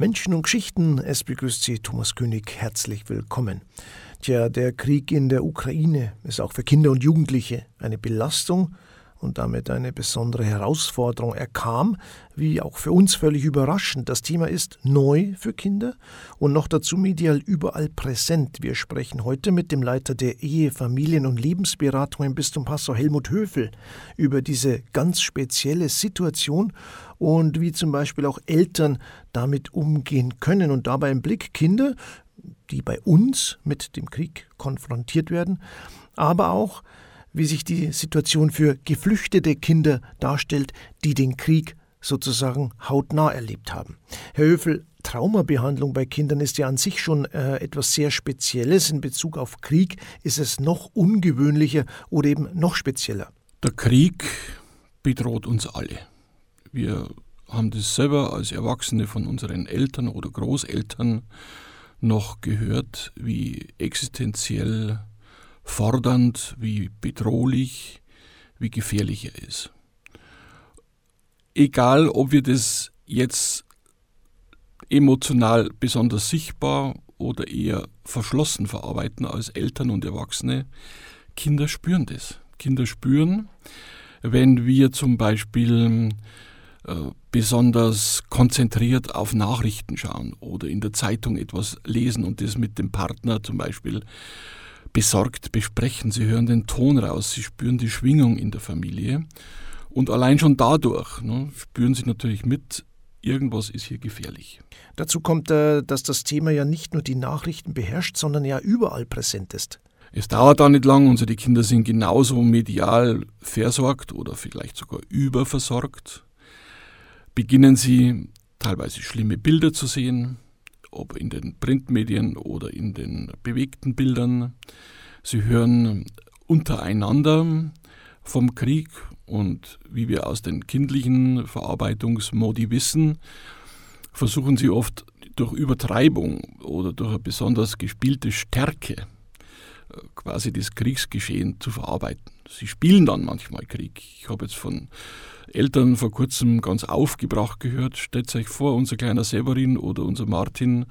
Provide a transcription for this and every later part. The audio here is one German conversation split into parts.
Menschen und Geschichten, es begrüßt Sie Thomas König, herzlich willkommen. Tja, der Krieg in der Ukraine ist auch für Kinder und Jugendliche eine Belastung und damit eine besondere Herausforderung. Er kam, wie auch für uns völlig überraschend. Das Thema ist neu für Kinder und noch dazu medial überall präsent. Wir sprechen heute mit dem Leiter der Ehe, Familien- und Lebensberatung im Bistum Passau, Helmut Höfel, über diese ganz spezielle Situation und wie zum Beispiel auch Eltern damit umgehen können und dabei im Blick Kinder, die bei uns mit dem Krieg konfrontiert werden, aber auch wie sich die Situation für geflüchtete Kinder darstellt, die den Krieg sozusagen hautnah erlebt haben. Herr Höfel, Traumabehandlung bei Kindern ist ja an sich schon äh, etwas sehr Spezielles. In Bezug auf Krieg ist es noch ungewöhnlicher oder eben noch spezieller. Der Krieg bedroht uns alle. Wir haben das selber als Erwachsene von unseren Eltern oder Großeltern noch gehört, wie existenziell fordernd, wie bedrohlich, wie gefährlich er ist. Egal, ob wir das jetzt emotional besonders sichtbar oder eher verschlossen verarbeiten als Eltern und Erwachsene, Kinder spüren das. Kinder spüren, wenn wir zum Beispiel äh, besonders konzentriert auf Nachrichten schauen oder in der Zeitung etwas lesen und das mit dem Partner zum Beispiel besorgt besprechen. Sie hören den Ton raus, sie spüren die Schwingung in der Familie und allein schon dadurch ne, spüren sie natürlich mit, irgendwas ist hier gefährlich. Dazu kommt, äh, dass das Thema ja nicht nur die Nachrichten beherrscht, sondern ja überall präsent ist. Es dauert da nicht lang, unsere Kinder sind genauso medial versorgt oder vielleicht sogar überversorgt beginnen sie teilweise schlimme Bilder zu sehen, ob in den Printmedien oder in den bewegten Bildern. Sie hören untereinander vom Krieg und wie wir aus den kindlichen Verarbeitungsmodi wissen, versuchen sie oft durch Übertreibung oder durch eine besonders gespielte Stärke äh, quasi das Kriegsgeschehen zu verarbeiten. Sie spielen dann manchmal Krieg. Ich habe jetzt von Eltern vor kurzem ganz aufgebracht gehört. Stellt euch vor, unser kleiner Severin oder unser Martin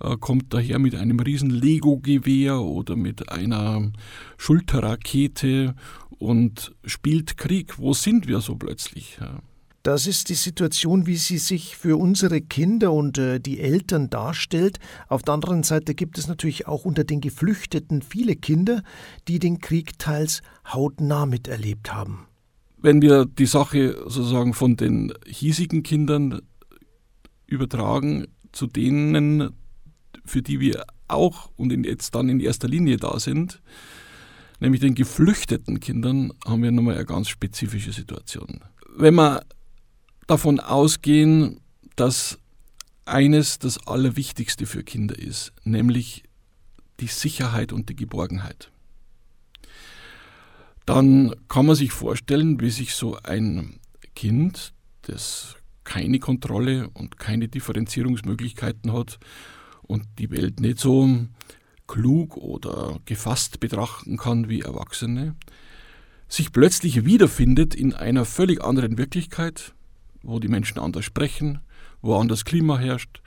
äh, kommt daher mit einem riesen Lego-Gewehr oder mit einer Schulterrakete und spielt Krieg. Wo sind wir so plötzlich? Das ist die Situation, wie sie sich für unsere Kinder und äh, die Eltern darstellt. Auf der anderen Seite gibt es natürlich auch unter den Geflüchteten viele Kinder, die den Krieg teils hautnah miterlebt haben. Wenn wir die Sache sozusagen von den hiesigen Kindern übertragen zu denen, für die wir auch und jetzt dann in erster Linie da sind, nämlich den geflüchteten Kindern, haben wir nochmal eine ganz spezifische Situation. Wenn wir davon ausgehen, dass eines das Allerwichtigste für Kinder ist, nämlich die Sicherheit und die Geborgenheit dann kann man sich vorstellen, wie sich so ein Kind, das keine Kontrolle und keine Differenzierungsmöglichkeiten hat und die Welt nicht so klug oder gefasst betrachten kann wie Erwachsene, sich plötzlich wiederfindet in einer völlig anderen Wirklichkeit, wo die Menschen anders sprechen, wo anders Klima herrscht,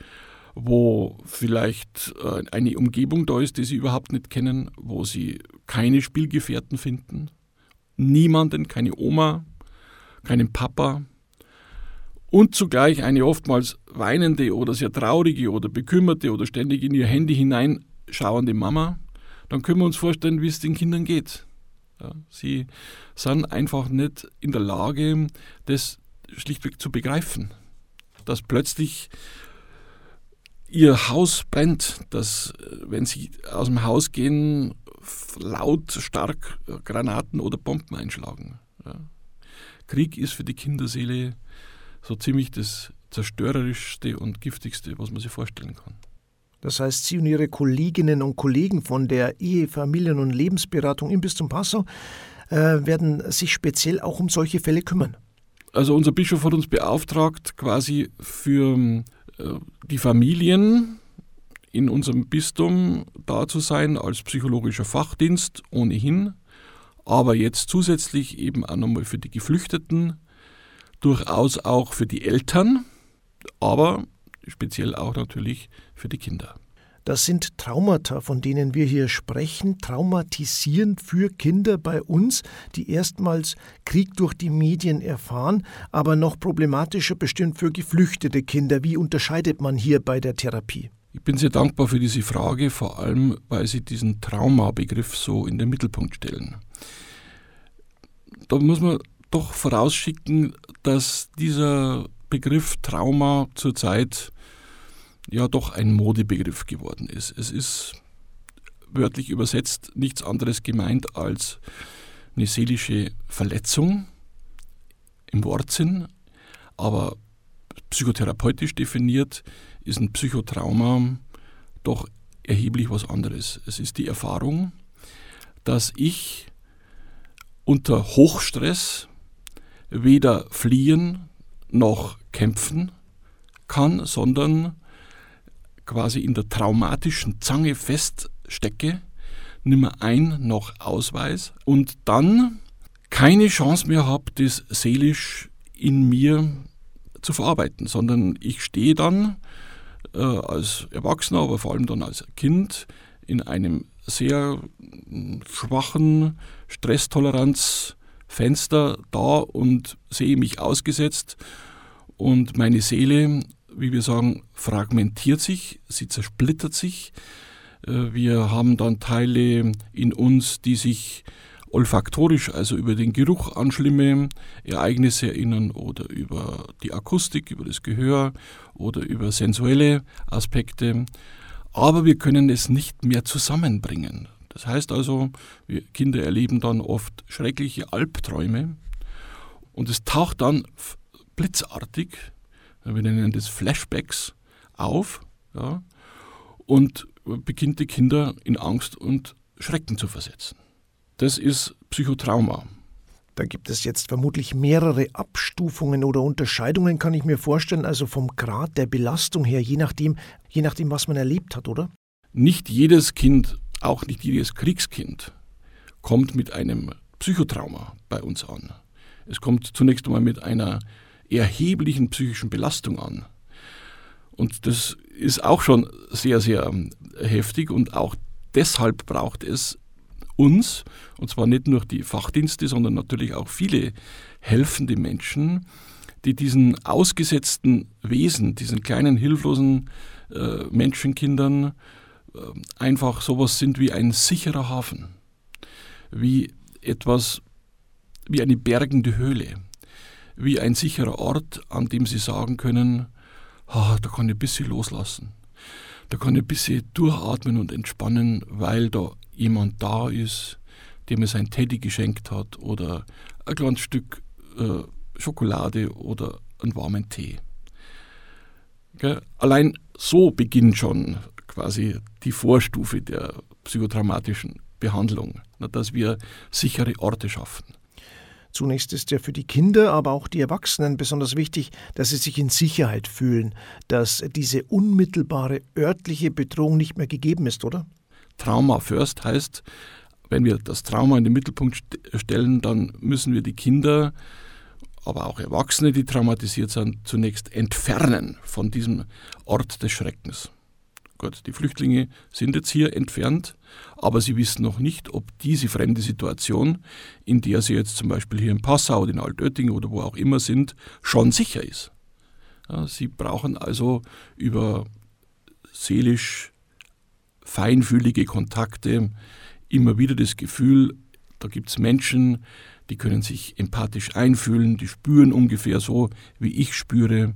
wo vielleicht äh, eine Umgebung da ist, die sie überhaupt nicht kennen, wo sie keine Spielgefährten finden, niemanden, keine Oma, keinen Papa und zugleich eine oftmals weinende oder sehr traurige oder bekümmerte oder ständig in ihr Handy hineinschauende Mama, dann können wir uns vorstellen, wie es den Kindern geht. Ja, sie sind einfach nicht in der Lage, das schlichtweg zu begreifen, dass plötzlich ihr Haus brennt, dass wenn sie aus dem Haus gehen, laut, stark Granaten oder Bomben einschlagen. Ja. Krieg ist für die Kinderseele so ziemlich das zerstörerischste und giftigste, was man sich vorstellen kann. Das heißt, Sie und Ihre Kolleginnen und Kollegen von der Ehe, Familien- und Lebensberatung im Bistum Passau äh, werden sich speziell auch um solche Fälle kümmern. Also unser Bischof hat uns beauftragt, quasi für äh, die Familien in unserem Bistum da zu sein als psychologischer Fachdienst ohnehin, aber jetzt zusätzlich eben auch nochmal für die Geflüchteten, durchaus auch für die Eltern, aber speziell auch natürlich für die Kinder. Das sind Traumata, von denen wir hier sprechen, traumatisierend für Kinder bei uns, die erstmals Krieg durch die Medien erfahren, aber noch problematischer bestimmt für geflüchtete Kinder. Wie unterscheidet man hier bei der Therapie? Ich bin sehr dankbar für diese Frage, vor allem weil Sie diesen Traumabegriff so in den Mittelpunkt stellen. Da muss man doch vorausschicken, dass dieser Begriff Trauma zurzeit ja doch ein Modebegriff geworden ist. Es ist wörtlich übersetzt nichts anderes gemeint als eine seelische Verletzung im Wortsinn, aber psychotherapeutisch definiert ist ein Psychotrauma doch erheblich was anderes. Es ist die Erfahrung, dass ich unter Hochstress weder fliehen noch kämpfen kann, sondern quasi in der traumatischen Zange feststecke, nimmer ein noch Ausweis und dann keine Chance mehr habe, das seelisch in mir zu verarbeiten, sondern ich stehe dann äh, als Erwachsener, aber vor allem dann als Kind in einem sehr hm, schwachen Stresstoleranzfenster da und sehe mich ausgesetzt und meine Seele, wie wir sagen, fragmentiert sich, sie zersplittert sich. Äh, wir haben dann Teile in uns, die sich olfaktorisch, also über den Geruch an schlimme Ereignisse erinnern oder über die Akustik, über das Gehör oder über sensuelle Aspekte. Aber wir können es nicht mehr zusammenbringen. Das heißt also, wir Kinder erleben dann oft schreckliche Albträume und es taucht dann blitzartig, wir nennen das Flashbacks, auf ja, und beginnt die Kinder in Angst und Schrecken zu versetzen. Das ist Psychotrauma. Da gibt es jetzt vermutlich mehrere Abstufungen oder Unterscheidungen, kann ich mir vorstellen, also vom Grad der Belastung her, je nachdem, je nachdem, was man erlebt hat, oder? Nicht jedes Kind, auch nicht jedes Kriegskind, kommt mit einem Psychotrauma bei uns an. Es kommt zunächst einmal mit einer erheblichen psychischen Belastung an. Und das ist auch schon sehr, sehr heftig und auch deshalb braucht es uns, und zwar nicht nur die Fachdienste, sondern natürlich auch viele helfende Menschen, die diesen ausgesetzten Wesen, diesen kleinen hilflosen äh, Menschenkindern äh, einfach sowas sind wie ein sicherer Hafen, wie etwas, wie eine bergende Höhle, wie ein sicherer Ort, an dem sie sagen können, ah, da kann ich ein bisschen loslassen, da kann ich ein bisschen durchatmen und entspannen, weil da jemand da ist, der mir sein Teddy geschenkt hat oder ein kleines Stück äh, Schokolade oder einen warmen Tee. Gell? Allein so beginnt schon quasi die Vorstufe der psychotraumatischen Behandlung, dass wir sichere Orte schaffen. Zunächst ist ja für die Kinder, aber auch die Erwachsenen besonders wichtig, dass sie sich in Sicherheit fühlen, dass diese unmittelbare örtliche Bedrohung nicht mehr gegeben ist, oder? Trauma first heißt, wenn wir das Trauma in den Mittelpunkt stellen, dann müssen wir die Kinder, aber auch Erwachsene, die traumatisiert sind, zunächst entfernen von diesem Ort des Schreckens. Gut, die Flüchtlinge sind jetzt hier entfernt, aber sie wissen noch nicht, ob diese fremde Situation, in der sie jetzt zum Beispiel hier in Passau oder in Altötting oder wo auch immer sind, schon sicher ist. Ja, sie brauchen also über seelisch feinfühlige Kontakte, immer wieder das Gefühl, da gibt es Menschen, die können sich empathisch einfühlen, die spüren ungefähr so, wie ich spüre,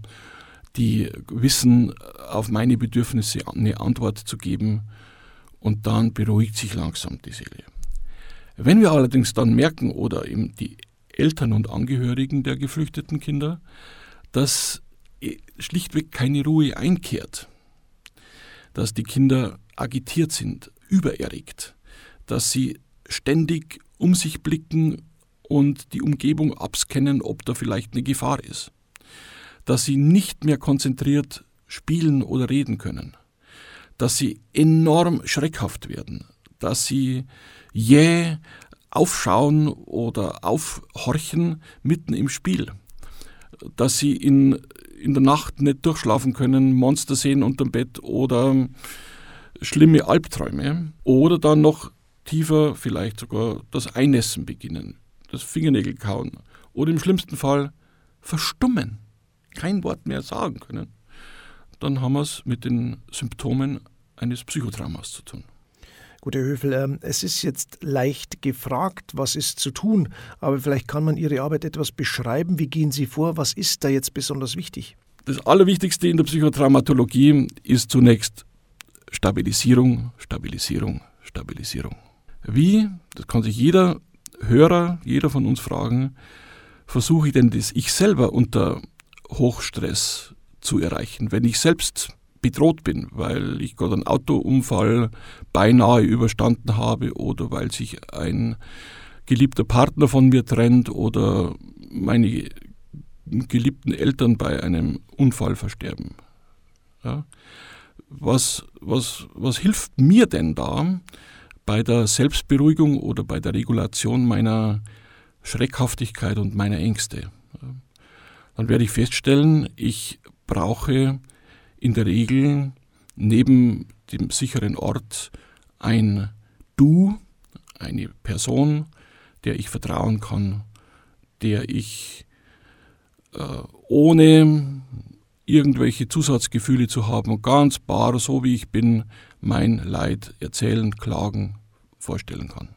die wissen, auf meine Bedürfnisse eine Antwort zu geben und dann beruhigt sich langsam die Seele. Wenn wir allerdings dann merken, oder eben die Eltern und Angehörigen der geflüchteten Kinder, dass schlichtweg keine Ruhe einkehrt, dass die Kinder agitiert sind, übererregt, dass sie ständig um sich blicken und die Umgebung abscannen, ob da vielleicht eine Gefahr ist, dass sie nicht mehr konzentriert spielen oder reden können, dass sie enorm schreckhaft werden, dass sie jäh aufschauen oder aufhorchen mitten im Spiel, dass sie in in der Nacht nicht durchschlafen können, Monster sehen unterm Bett oder schlimme Albträume. Oder dann noch tiefer vielleicht sogar das Einnässen beginnen, das Fingernägel kauen. Oder im schlimmsten Fall verstummen, kein Wort mehr sagen können, dann haben wir es mit den Symptomen eines Psychotraumas zu tun. Gut, Herr Höfel, ähm, es ist jetzt leicht gefragt, was ist zu tun, aber vielleicht kann man Ihre Arbeit etwas beschreiben. Wie gehen Sie vor? Was ist da jetzt besonders wichtig? Das Allerwichtigste in der Psychotraumatologie ist zunächst Stabilisierung, Stabilisierung, Stabilisierung. Wie, das kann sich jeder Hörer, jeder von uns fragen, versuche ich denn das ich selber unter Hochstress zu erreichen, wenn ich selbst bedroht bin, weil ich gerade einen Autounfall beinahe überstanden habe oder weil sich ein geliebter Partner von mir trennt oder meine geliebten Eltern bei einem Unfall versterben. Ja? Was, was, was hilft mir denn da bei der Selbstberuhigung oder bei der Regulation meiner Schreckhaftigkeit und meiner Ängste? Dann werde ich feststellen, ich brauche in der Regel neben dem sicheren Ort ein Du, eine Person, der ich vertrauen kann, der ich äh, ohne irgendwelche Zusatzgefühle zu haben, ganz bar, so wie ich bin, mein Leid erzählen, klagen, vorstellen kann.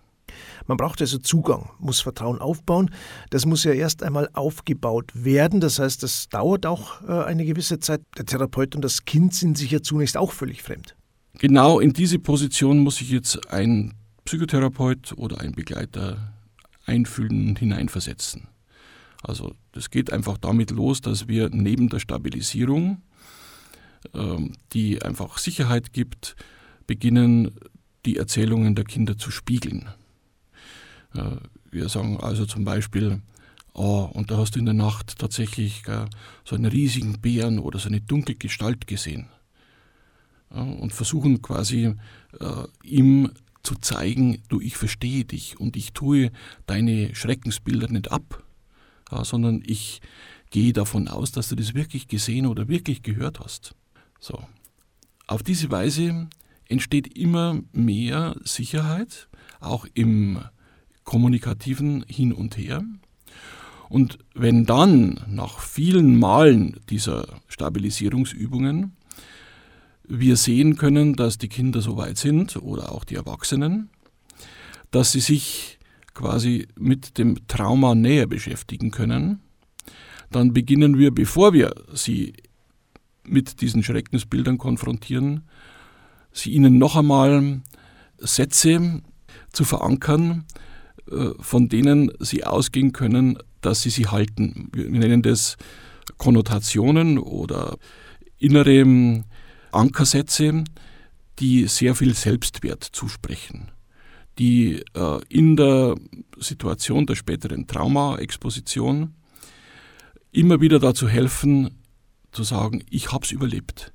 Man braucht also Zugang, muss Vertrauen aufbauen. Das muss ja erst einmal aufgebaut werden. Das heißt, das dauert auch äh, eine gewisse Zeit. Der Therapeut und das Kind sind sich ja zunächst auch völlig fremd. Genau in diese Position muss sich jetzt ein Psychotherapeut oder ein Begleiter einfühlen und hineinversetzen. Also das geht einfach damit los, dass wir neben der Stabilisierung, ähm, die einfach Sicherheit gibt, beginnen, die Erzählungen der Kinder zu spiegeln. Äh, wir sagen also zum Beispiel, oh, und da hast du in der Nacht tatsächlich gell, so einen riesigen Bären oder so eine dunkle Gestalt gesehen. Und versuchen quasi äh, ihm zu zeigen, du, ich verstehe dich und ich tue deine Schreckensbilder nicht ab, sondern ich gehe davon aus, dass du das wirklich gesehen oder wirklich gehört hast. So. Auf diese Weise entsteht immer mehr Sicherheit, auch im kommunikativen Hin und Her. Und wenn dann nach vielen Malen dieser Stabilisierungsübungen wir sehen können, dass die Kinder so weit sind oder auch die Erwachsenen, dass sie sich quasi mit dem Trauma näher beschäftigen können, dann beginnen wir, bevor wir sie mit diesen Schreckensbildern konfrontieren, sie ihnen noch einmal Sätze zu verankern, von denen sie ausgehen können, dass sie sie halten. Wir nennen das Konnotationen oder innere ähm, Ankersätze, die sehr viel Selbstwert zusprechen, die äh, in der Situation der späteren Trauma-Exposition immer wieder dazu helfen, zu sagen, ich habe es überlebt,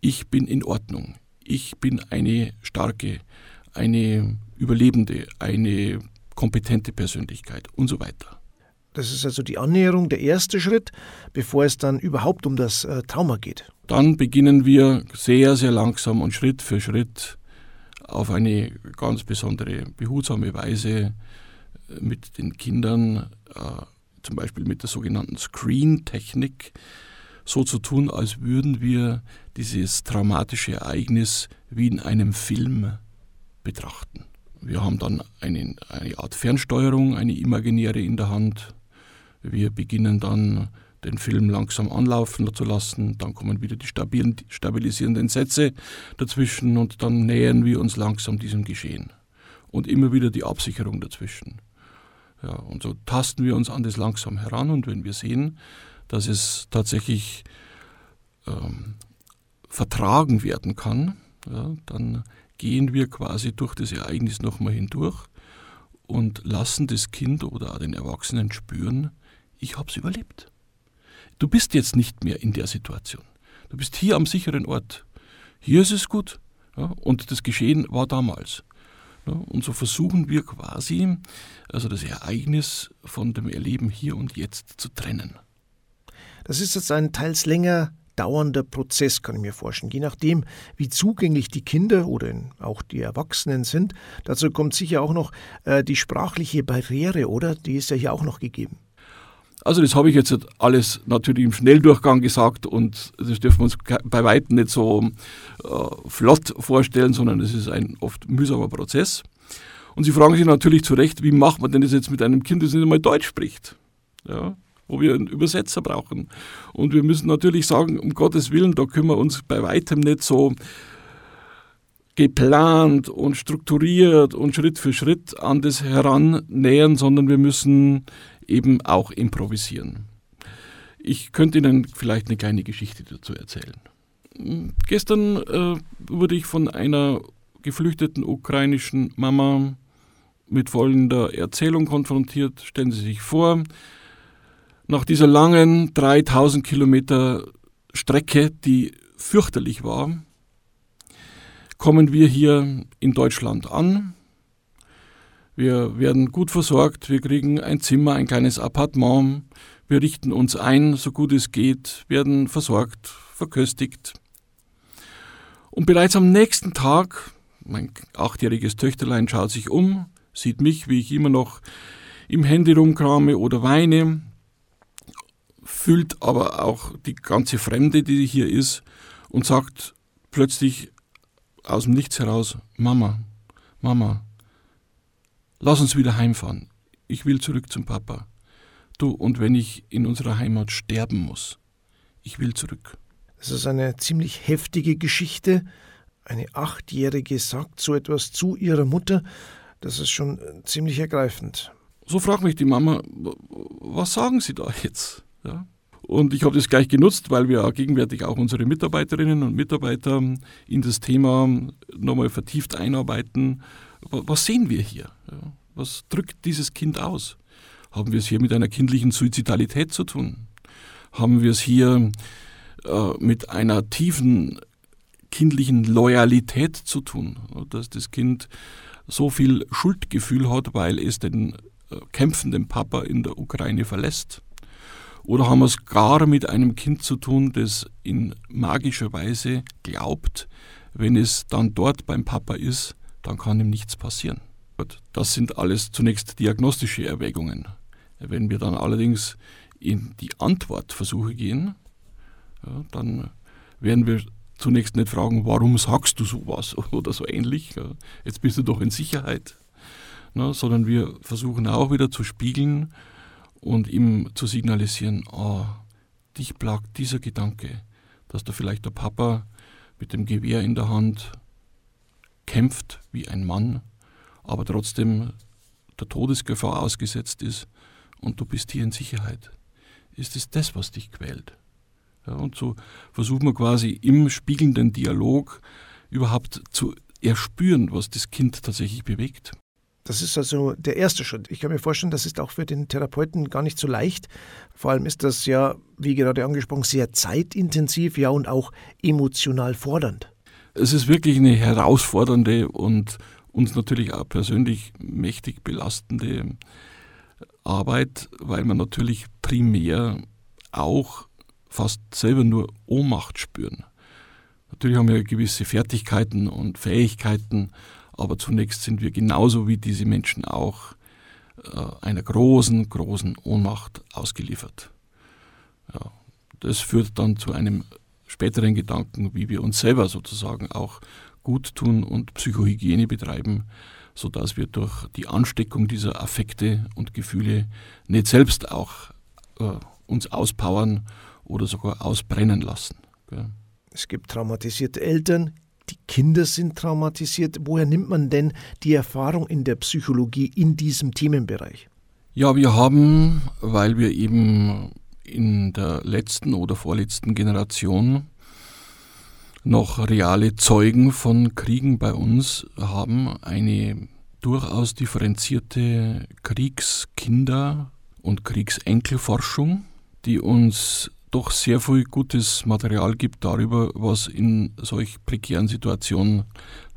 ich bin in Ordnung, ich bin eine starke, eine Überlebende, eine kompetente Persönlichkeit und so weiter. Das ist also die Annäherung, der erste Schritt, bevor es dann überhaupt um das äh, Trauma geht. Dann beginnen wir sehr, sehr langsam und Schritt für Schritt auf eine ganz besondere, behutsame Weise äh, mit den Kindern, äh, zum Beispiel mit der sogenannten Screen-Technik, so zu tun, als würden wir dieses traumatische Ereignis wie in einem Film betrachten. Wir haben dann eine, eine Art Fernsteuerung, eine imaginäre in der Hand. Wir beginnen dann den Film langsam anlaufen zu lassen. Dann kommen wieder die stabilen, stabilisierenden Sätze dazwischen und dann nähern wir uns langsam diesem Geschehen. Und immer wieder die Absicherung dazwischen. Ja, und so tasten wir uns an das langsam heran und wenn wir sehen, dass es tatsächlich ähm, vertragen werden kann, ja, dann gehen wir quasi durch das Ereignis nochmal hindurch und lassen das Kind oder auch den Erwachsenen spüren, ich habe es überlebt. Du bist jetzt nicht mehr in der Situation. Du bist hier am sicheren Ort. Hier ist es gut. Ja, und das Geschehen war damals. Ja, und so versuchen wir quasi, also das Ereignis von dem Erleben hier und jetzt zu trennen. Das ist jetzt ein teils länger dauernder Prozess, kann ich mir vorstellen. Je nachdem, wie zugänglich die Kinder oder auch die Erwachsenen sind. Dazu kommt sicher auch noch äh, die sprachliche Barriere, oder? Die ist ja hier auch noch gegeben. Also das habe ich jetzt alles natürlich im Schnelldurchgang gesagt und das dürfen wir uns bei weitem nicht so äh, flott vorstellen, sondern es ist ein oft mühsamer Prozess. Und Sie fragen sich natürlich zu Recht, wie macht man denn das jetzt mit einem Kind, das nicht einmal Deutsch spricht? Ja, wo wir einen Übersetzer brauchen. Und wir müssen natürlich sagen, um Gottes Willen, da können wir uns bei weitem nicht so geplant und strukturiert und Schritt für Schritt an das herannähern, sondern wir müssen eben auch improvisieren. Ich könnte Ihnen vielleicht eine kleine Geschichte dazu erzählen. Gestern äh, wurde ich von einer geflüchteten ukrainischen Mama mit folgender Erzählung konfrontiert. Stellen Sie sich vor, nach dieser langen 3000 Kilometer Strecke, die fürchterlich war, kommen wir hier in Deutschland an. Wir werden gut versorgt, wir kriegen ein Zimmer, ein kleines Appartement, wir richten uns ein, so gut es geht, werden versorgt, verköstigt. Und bereits am nächsten Tag, mein achtjähriges Töchterlein schaut sich um, sieht mich, wie ich immer noch im Handy rumkrame oder weine, fühlt aber auch die ganze Fremde, die hier ist, und sagt plötzlich aus dem Nichts heraus, Mama, Mama, lass uns wieder heimfahren. Ich will zurück zum Papa. Du, und wenn ich in unserer Heimat sterben muss, ich will zurück. Das ist eine ziemlich heftige Geschichte. Eine Achtjährige sagt so etwas zu ihrer Mutter. Das ist schon ziemlich ergreifend. So fragt mich die Mama, was sagen Sie da jetzt? Ja. Und ich habe das gleich genutzt, weil wir gegenwärtig auch unsere Mitarbeiterinnen und Mitarbeiter in das Thema nochmal vertieft einarbeiten. Was sehen wir hier? Was drückt dieses Kind aus? Haben wir es hier mit einer kindlichen Suizidalität zu tun? Haben wir es hier äh, mit einer tiefen kindlichen Loyalität zu tun? Dass das Kind so viel Schuldgefühl hat, weil es den äh, kämpfenden Papa in der Ukraine verlässt? Oder haben wir es gar mit einem Kind zu tun, das in magischer Weise glaubt, wenn es dann dort beim Papa ist, dann kann ihm nichts passieren. Das sind alles zunächst diagnostische Erwägungen. Wenn wir dann allerdings in die Antwortversuche gehen, ja, dann werden wir zunächst nicht fragen, warum sagst du sowas oder so ähnlich. Ja, jetzt bist du doch in Sicherheit. Na, sondern wir versuchen auch wieder zu spiegeln, und ihm zu signalisieren, oh, dich plagt dieser Gedanke, dass da vielleicht der Papa mit dem Gewehr in der Hand kämpft wie ein Mann, aber trotzdem der Todesgefahr ausgesetzt ist und du bist hier in Sicherheit. Ist es das, was dich quält? Ja, und so versucht man quasi im spiegelnden Dialog überhaupt zu erspüren, was das Kind tatsächlich bewegt. Das ist also der erste Schritt. Ich kann mir vorstellen, das ist auch für den Therapeuten gar nicht so leicht. Vor allem ist das ja, wie gerade angesprochen, sehr zeitintensiv, ja und auch emotional fordernd. Es ist wirklich eine herausfordernde und uns natürlich auch persönlich mächtig belastende Arbeit, weil man natürlich primär auch fast selber nur Ohnmacht spüren. Natürlich haben wir gewisse Fertigkeiten und Fähigkeiten, aber zunächst sind wir genauso wie diese Menschen auch äh, einer großen, großen Ohnmacht ausgeliefert. Ja, das führt dann zu einem späteren Gedanken, wie wir uns selber sozusagen auch gut tun und Psychohygiene betreiben, sodass wir durch die Ansteckung dieser Affekte und Gefühle nicht selbst auch äh, uns auspowern oder sogar ausbrennen lassen. Gell. Es gibt traumatisierte Eltern, die Kinder sind traumatisiert. Woher nimmt man denn die Erfahrung in der Psychologie in diesem Themenbereich? Ja, wir haben, weil wir eben in der letzten oder vorletzten Generation noch reale Zeugen von Kriegen bei uns haben, eine durchaus differenzierte Kriegskinder- und Kriegsenkelforschung, die uns doch sehr viel gutes Material gibt darüber, was in solch prekären Situationen,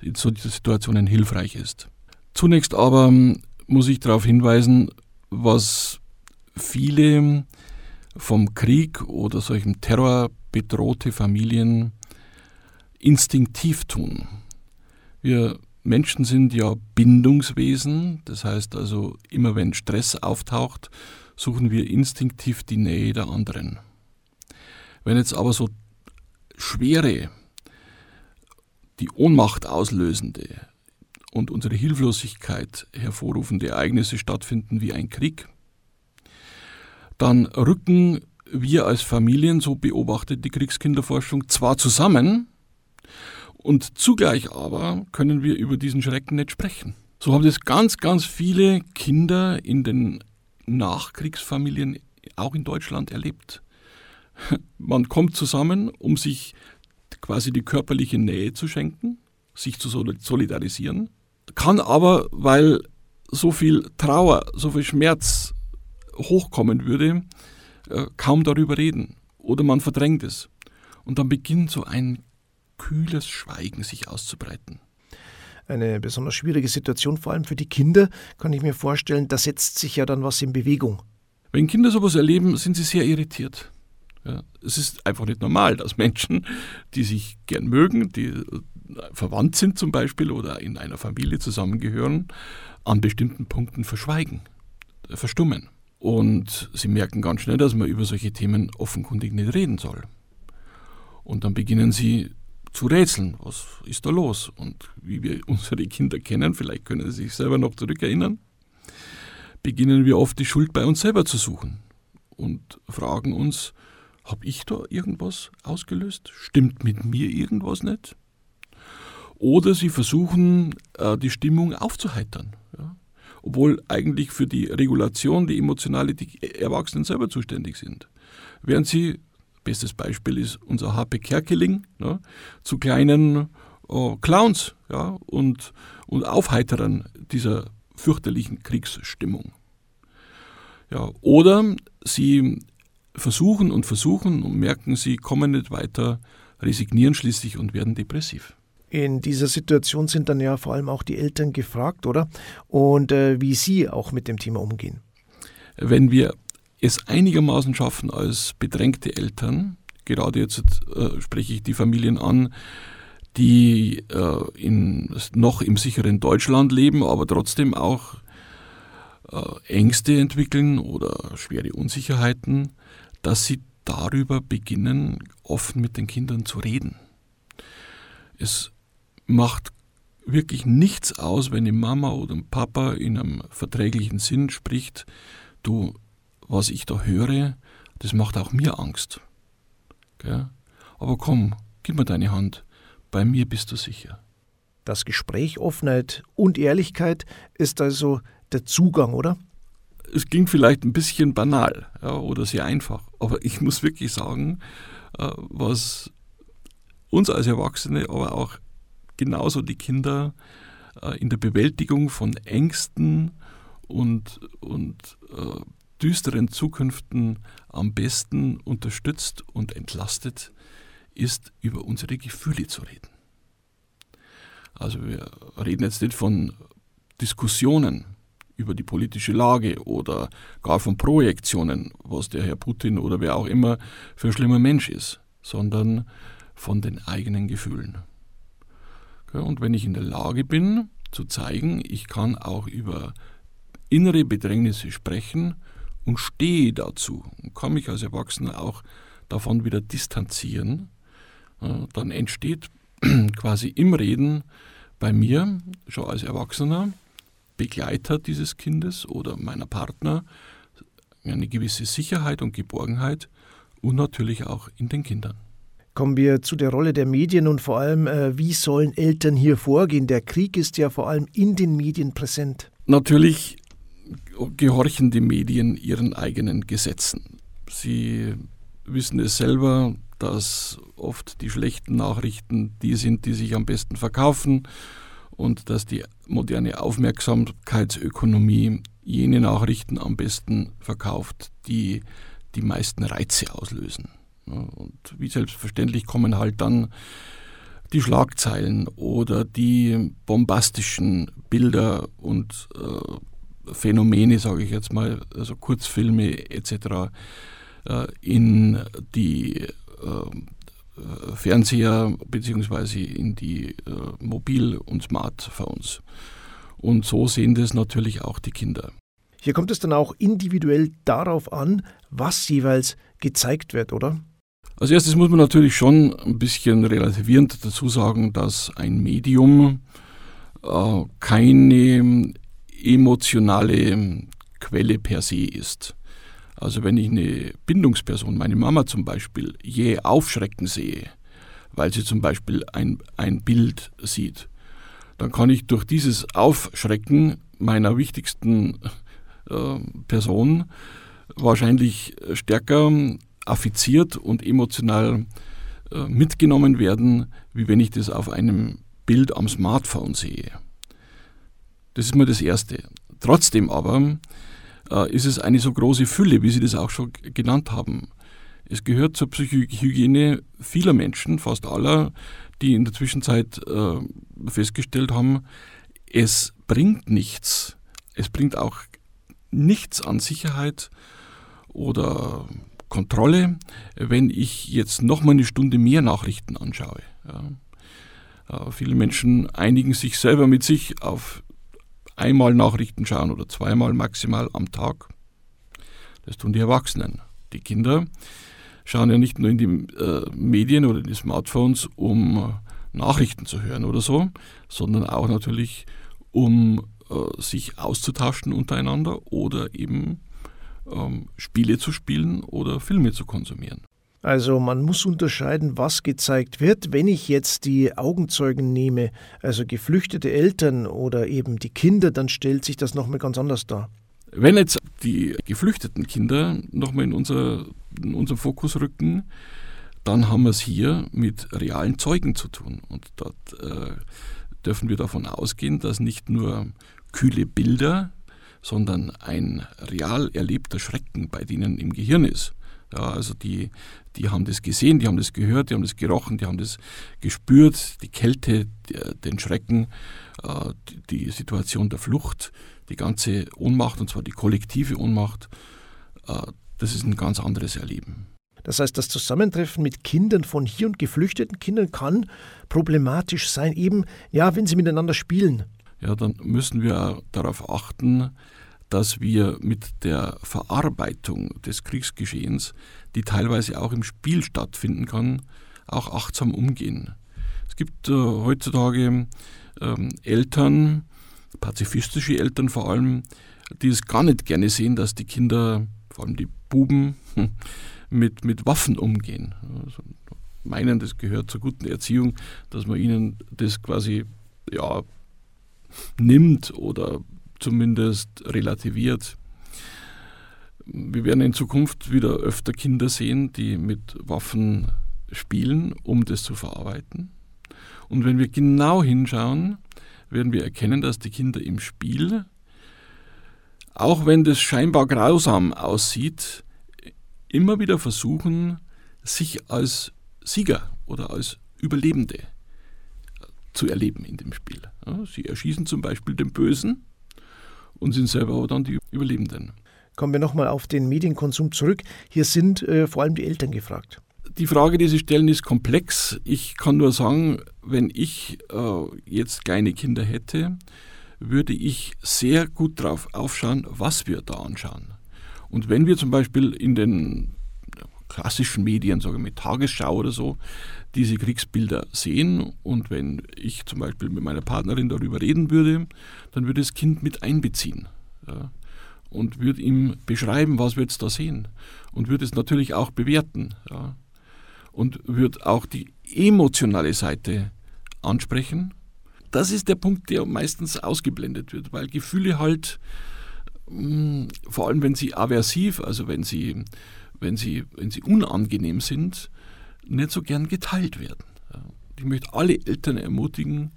in solchen Situationen hilfreich ist. Zunächst aber muss ich darauf hinweisen, was viele vom Krieg oder solchem Terror bedrohte Familien instinktiv tun. Wir Menschen sind ja Bindungswesen, das heißt also immer wenn Stress auftaucht, suchen wir instinktiv die Nähe der anderen. Wenn jetzt aber so schwere, die Ohnmacht auslösende und unsere Hilflosigkeit hervorrufende Ereignisse stattfinden wie ein Krieg, dann rücken wir als Familien, so beobachtet die Kriegskinderforschung, zwar zusammen, und zugleich aber können wir über diesen Schrecken nicht sprechen. So haben es ganz, ganz viele Kinder in den Nachkriegsfamilien auch in Deutschland erlebt. Man kommt zusammen, um sich quasi die körperliche Nähe zu schenken, sich zu solidarisieren, kann aber, weil so viel Trauer, so viel Schmerz hochkommen würde, äh, kaum darüber reden oder man verdrängt es. Und dann beginnt so ein kühles Schweigen sich auszubreiten. Eine besonders schwierige Situation, vor allem für die Kinder, kann ich mir vorstellen, da setzt sich ja dann was in Bewegung. Wenn Kinder sowas erleben, sind sie sehr irritiert. Ja, es ist einfach nicht normal, dass Menschen, die sich gern mögen, die äh, verwandt sind zum Beispiel oder in einer Familie zusammengehören, an bestimmten Punkten verschweigen, äh, verstummen. Und sie merken ganz schnell, dass man über solche Themen offenkundig nicht reden soll. Und dann beginnen sie zu rätseln, was ist da los? Und wie wir unsere Kinder kennen, vielleicht können sie sich selber noch zurückerinnern, beginnen wir oft die Schuld bei uns selber zu suchen und fragen uns, habe ich da irgendwas ausgelöst? Stimmt mit mir irgendwas nicht? Oder sie versuchen, äh, die Stimmung aufzuheitern. Ja? Obwohl eigentlich für die Regulation, die emotionale, die Erwachsenen selber zuständig sind. Während sie Bestes Beispiel ist unser HP Kerkeling, ne, zu kleinen äh, Clowns ja, und, und Aufheiterern dieser fürchterlichen Kriegsstimmung. Ja, oder sie versuchen und versuchen und merken, sie kommen nicht weiter, resignieren schließlich und werden depressiv. In dieser Situation sind dann ja vor allem auch die Eltern gefragt, oder? Und äh, wie sie auch mit dem Thema umgehen. Wenn wir es einigermaßen schaffen als bedrängte Eltern, gerade jetzt äh, spreche ich die Familien an, die äh, in, noch im sicheren Deutschland leben, aber trotzdem auch äh, Ängste entwickeln oder schwere Unsicherheiten, dass sie darüber beginnen, offen mit den Kindern zu reden. Es macht wirklich nichts aus, wenn die Mama oder ein Papa in einem verträglichen Sinn spricht, du, was ich da höre, das macht auch mir Angst. Gell? Aber komm, gib mir deine Hand, bei mir bist du sicher. Das Gespräch, Offenheit und Ehrlichkeit ist also der Zugang, oder? Es klingt vielleicht ein bisschen banal ja, oder sehr einfach, aber ich muss wirklich sagen, äh, was uns als Erwachsene, aber auch genauso die Kinder äh, in der Bewältigung von Ängsten und, und äh, düsteren Zukünften am besten unterstützt und entlastet, ist über unsere Gefühle zu reden. Also wir reden jetzt nicht von Diskussionen über die politische Lage oder gar von Projektionen, was der Herr Putin oder wer auch immer für ein schlimmer Mensch ist, sondern von den eigenen Gefühlen. Und wenn ich in der Lage bin zu zeigen, ich kann auch über innere Bedrängnisse sprechen und stehe dazu und kann mich als Erwachsener auch davon wieder distanzieren, dann entsteht quasi im Reden bei mir, schon als Erwachsener, Begleiter dieses Kindes oder meiner Partner, eine gewisse Sicherheit und Geborgenheit und natürlich auch in den Kindern. Kommen wir zu der Rolle der Medien und vor allem, äh, wie sollen Eltern hier vorgehen? Der Krieg ist ja vor allem in den Medien präsent. Natürlich gehorchen die Medien ihren eigenen Gesetzen. Sie wissen es selber, dass oft die schlechten Nachrichten die sind, die sich am besten verkaufen und dass die moderne Aufmerksamkeitsökonomie jene Nachrichten am besten verkauft, die die meisten Reize auslösen. Und wie selbstverständlich kommen halt dann die Schlagzeilen oder die bombastischen Bilder und äh, Phänomene, sage ich jetzt mal, also Kurzfilme etc., äh, in die Fernseher bzw. in die Mobil- und Smartphones. Und so sehen das natürlich auch die Kinder. Hier kommt es dann auch individuell darauf an, was jeweils gezeigt wird, oder? Als erstes muss man natürlich schon ein bisschen relativierend dazu sagen, dass ein Medium äh, keine emotionale Quelle per se ist. Also wenn ich eine Bindungsperson, meine Mama zum Beispiel, je aufschrecken sehe, weil sie zum Beispiel ein, ein Bild sieht, dann kann ich durch dieses Aufschrecken meiner wichtigsten äh, Person wahrscheinlich stärker affiziert und emotional äh, mitgenommen werden, wie wenn ich das auf einem Bild am Smartphone sehe. Das ist mal das Erste. Trotzdem aber ist es eine so große Fülle, wie Sie das auch schon genannt haben. Es gehört zur Psychohygiene vieler Menschen, fast aller, die in der Zwischenzeit äh, festgestellt haben, es bringt nichts. Es bringt auch nichts an Sicherheit oder Kontrolle, wenn ich jetzt noch mal eine Stunde mehr Nachrichten anschaue. Ja. Äh, viele Menschen einigen sich selber mit sich auf einmal Nachrichten schauen oder zweimal maximal am Tag. Das tun die Erwachsenen. Die Kinder schauen ja nicht nur in die äh, Medien oder in die Smartphones, um Nachrichten zu hören oder so, sondern auch natürlich, um äh, sich auszutauschen untereinander oder eben ähm, Spiele zu spielen oder Filme zu konsumieren. Also man muss unterscheiden, was gezeigt wird. Wenn ich jetzt die Augenzeugen nehme, also geflüchtete Eltern oder eben die Kinder, dann stellt sich das nochmal ganz anders dar. Wenn jetzt die geflüchteten Kinder nochmal in, unser, in unseren Fokus rücken, dann haben wir es hier mit realen Zeugen zu tun. Und dort äh, dürfen wir davon ausgehen, dass nicht nur kühle Bilder, sondern ein real erlebter Schrecken bei denen im Gehirn ist. Ja, also die, die haben das gesehen, die haben das gehört, die haben das gerochen, die haben das gespürt, die Kälte, den Schrecken, äh, die Situation der Flucht, die ganze Ohnmacht, und zwar die kollektive Ohnmacht, äh, das ist ein ganz anderes Erleben. Das heißt, das Zusammentreffen mit Kindern von hier und geflüchteten Kindern kann problematisch sein, eben ja, wenn sie miteinander spielen ja, dann müssen wir darauf achten, dass wir mit der Verarbeitung des Kriegsgeschehens, die teilweise auch im Spiel stattfinden kann, auch achtsam umgehen. Es gibt äh, heutzutage ähm, Eltern, pazifistische Eltern vor allem, die es gar nicht gerne sehen, dass die Kinder, vor allem die Buben, mit, mit Waffen umgehen. Also meinen, das gehört zur guten Erziehung, dass man ihnen das quasi ja, nimmt oder zumindest relativiert. Wir werden in Zukunft wieder öfter Kinder sehen, die mit Waffen spielen, um das zu verarbeiten. Und wenn wir genau hinschauen, werden wir erkennen, dass die Kinder im Spiel, auch wenn das scheinbar grausam aussieht, immer wieder versuchen, sich als Sieger oder als Überlebende zu erleben in dem Spiel. Sie erschießen zum Beispiel den Bösen und sind selber aber dann die Überlebenden. Kommen wir nochmal auf den Medienkonsum zurück. Hier sind äh, vor allem die Eltern gefragt. Die Frage, die Sie stellen, ist komplex. Ich kann nur sagen, wenn ich äh, jetzt kleine Kinder hätte, würde ich sehr gut darauf aufschauen, was wir da anschauen. Und wenn wir zum Beispiel in den klassischen Medien, sage ich mit Tagesschau oder so, diese Kriegsbilder sehen und wenn ich zum Beispiel mit meiner Partnerin darüber reden würde, dann würde das Kind mit einbeziehen ja, und würde ihm beschreiben, was wir jetzt da sehen und würde es natürlich auch bewerten ja, und würde auch die emotionale Seite ansprechen. Das ist der Punkt, der meistens ausgeblendet wird, weil Gefühle halt, mh, hm, vor allem wenn sie aversiv, also wenn sie, wenn sie, wenn sie unangenehm sind, nicht so gern geteilt werden. Ich möchte alle Eltern ermutigen,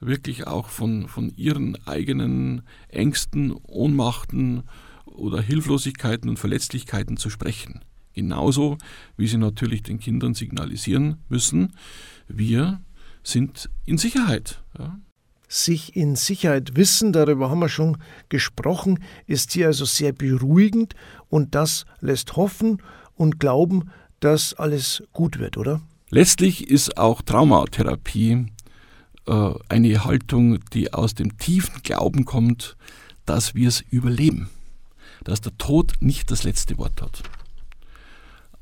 wirklich auch von, von ihren eigenen Ängsten, Ohnmachten oder Hilflosigkeiten und Verletzlichkeiten zu sprechen. Genauso wie sie natürlich den Kindern signalisieren müssen, wir sind in Sicherheit. Ja. Sich in Sicherheit wissen, darüber haben wir schon gesprochen, ist hier also sehr beruhigend und das lässt hoffen und glauben, dass alles gut wird, oder? Letztlich ist auch Traumatherapie äh, eine Haltung, die aus dem tiefen Glauben kommt, dass wir es überleben, dass der Tod nicht das letzte Wort hat.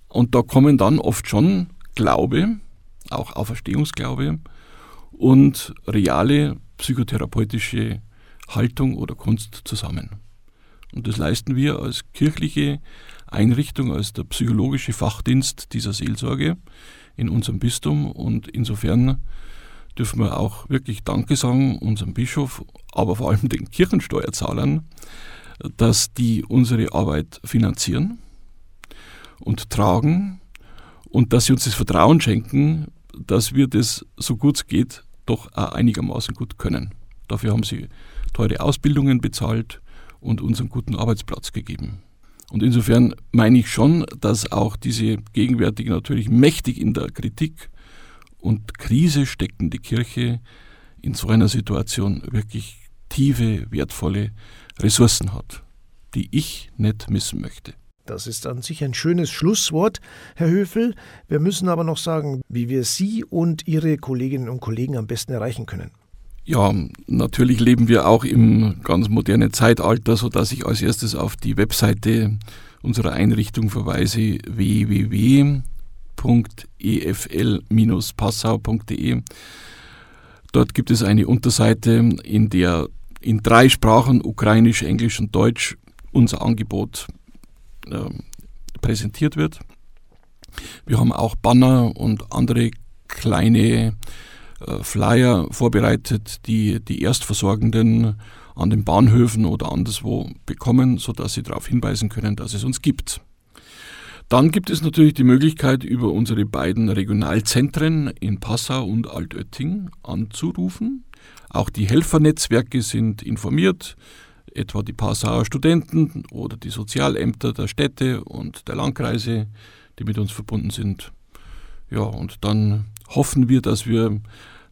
Und da kommen dann oft schon Glaube, auch Auferstehungsglaube und reale psychotherapeutische Haltung oder Kunst zusammen. Und das leisten wir als kirchliche Einrichtung, als der psychologische Fachdienst dieser Seelsorge in unserem Bistum. Und insofern dürfen wir auch wirklich Danke sagen unserem Bischof, aber vor allem den Kirchensteuerzahlern, dass die unsere Arbeit finanzieren und tragen und dass sie uns das Vertrauen schenken, dass wir das so gut es geht doch auch einigermaßen gut können. Dafür haben sie teure Ausbildungen bezahlt und uns einen guten Arbeitsplatz gegeben. Und insofern meine ich schon, dass auch diese gegenwärtig natürlich mächtig in der Kritik und Krise steckende Kirche in so einer Situation wirklich tiefe, wertvolle Ressourcen hat, die ich nicht missen möchte. Das ist an sich ein schönes Schlusswort, Herr Höfel. Wir müssen aber noch sagen, wie wir Sie und Ihre Kolleginnen und Kollegen am besten erreichen können. Ja, natürlich leben wir auch im ganz modernen Zeitalter, sodass ich als erstes auf die Webseite unserer Einrichtung verweise www.efl-passau.de. Dort gibt es eine Unterseite, in der in drei Sprachen, Ukrainisch, Englisch und Deutsch, unser Angebot präsentiert wird. Wir haben auch Banner und andere kleine äh, Flyer vorbereitet, die die Erstversorgenden an den Bahnhöfen oder anderswo bekommen, sodass sie darauf hinweisen können, dass es uns gibt. Dann gibt es natürlich die Möglichkeit, über unsere beiden Regionalzentren in Passau und Altötting anzurufen. Auch die Helfernetzwerke sind informiert, etwa die Passauer Studenten oder die Sozialämter der Städte und der Landkreise, die mit uns verbunden sind. Ja, und dann hoffen wir, dass wir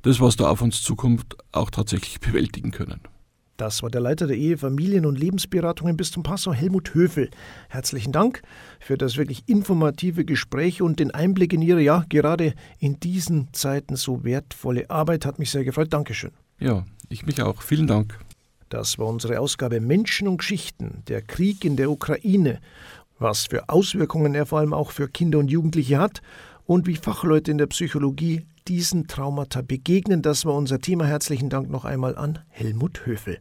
das, was da auf uns zukommt, auch tatsächlich bewältigen können. Das war der Leiter der Ehe, Familien- und Lebensberatung im Bistum Passau, Helmut Höfel. Herzlichen Dank für das wirklich informative Gespräch und den Einblick in Ihre, ja, gerade in diesen Zeiten so wertvolle Arbeit. Hat mich sehr gefreut. Dankeschön. Ja, ich mich auch. Vielen Dank. Das war unsere Ausgabe Menschen und Geschichten, der Krieg in der Ukraine, was für Auswirkungen er vor allem auch für Kinder und Jugendliche hat und wie Fachleute in der Psychologie diesen Traumata begegnen. Das war unser Thema. Herzlichen Dank noch einmal an Helmut Höfel.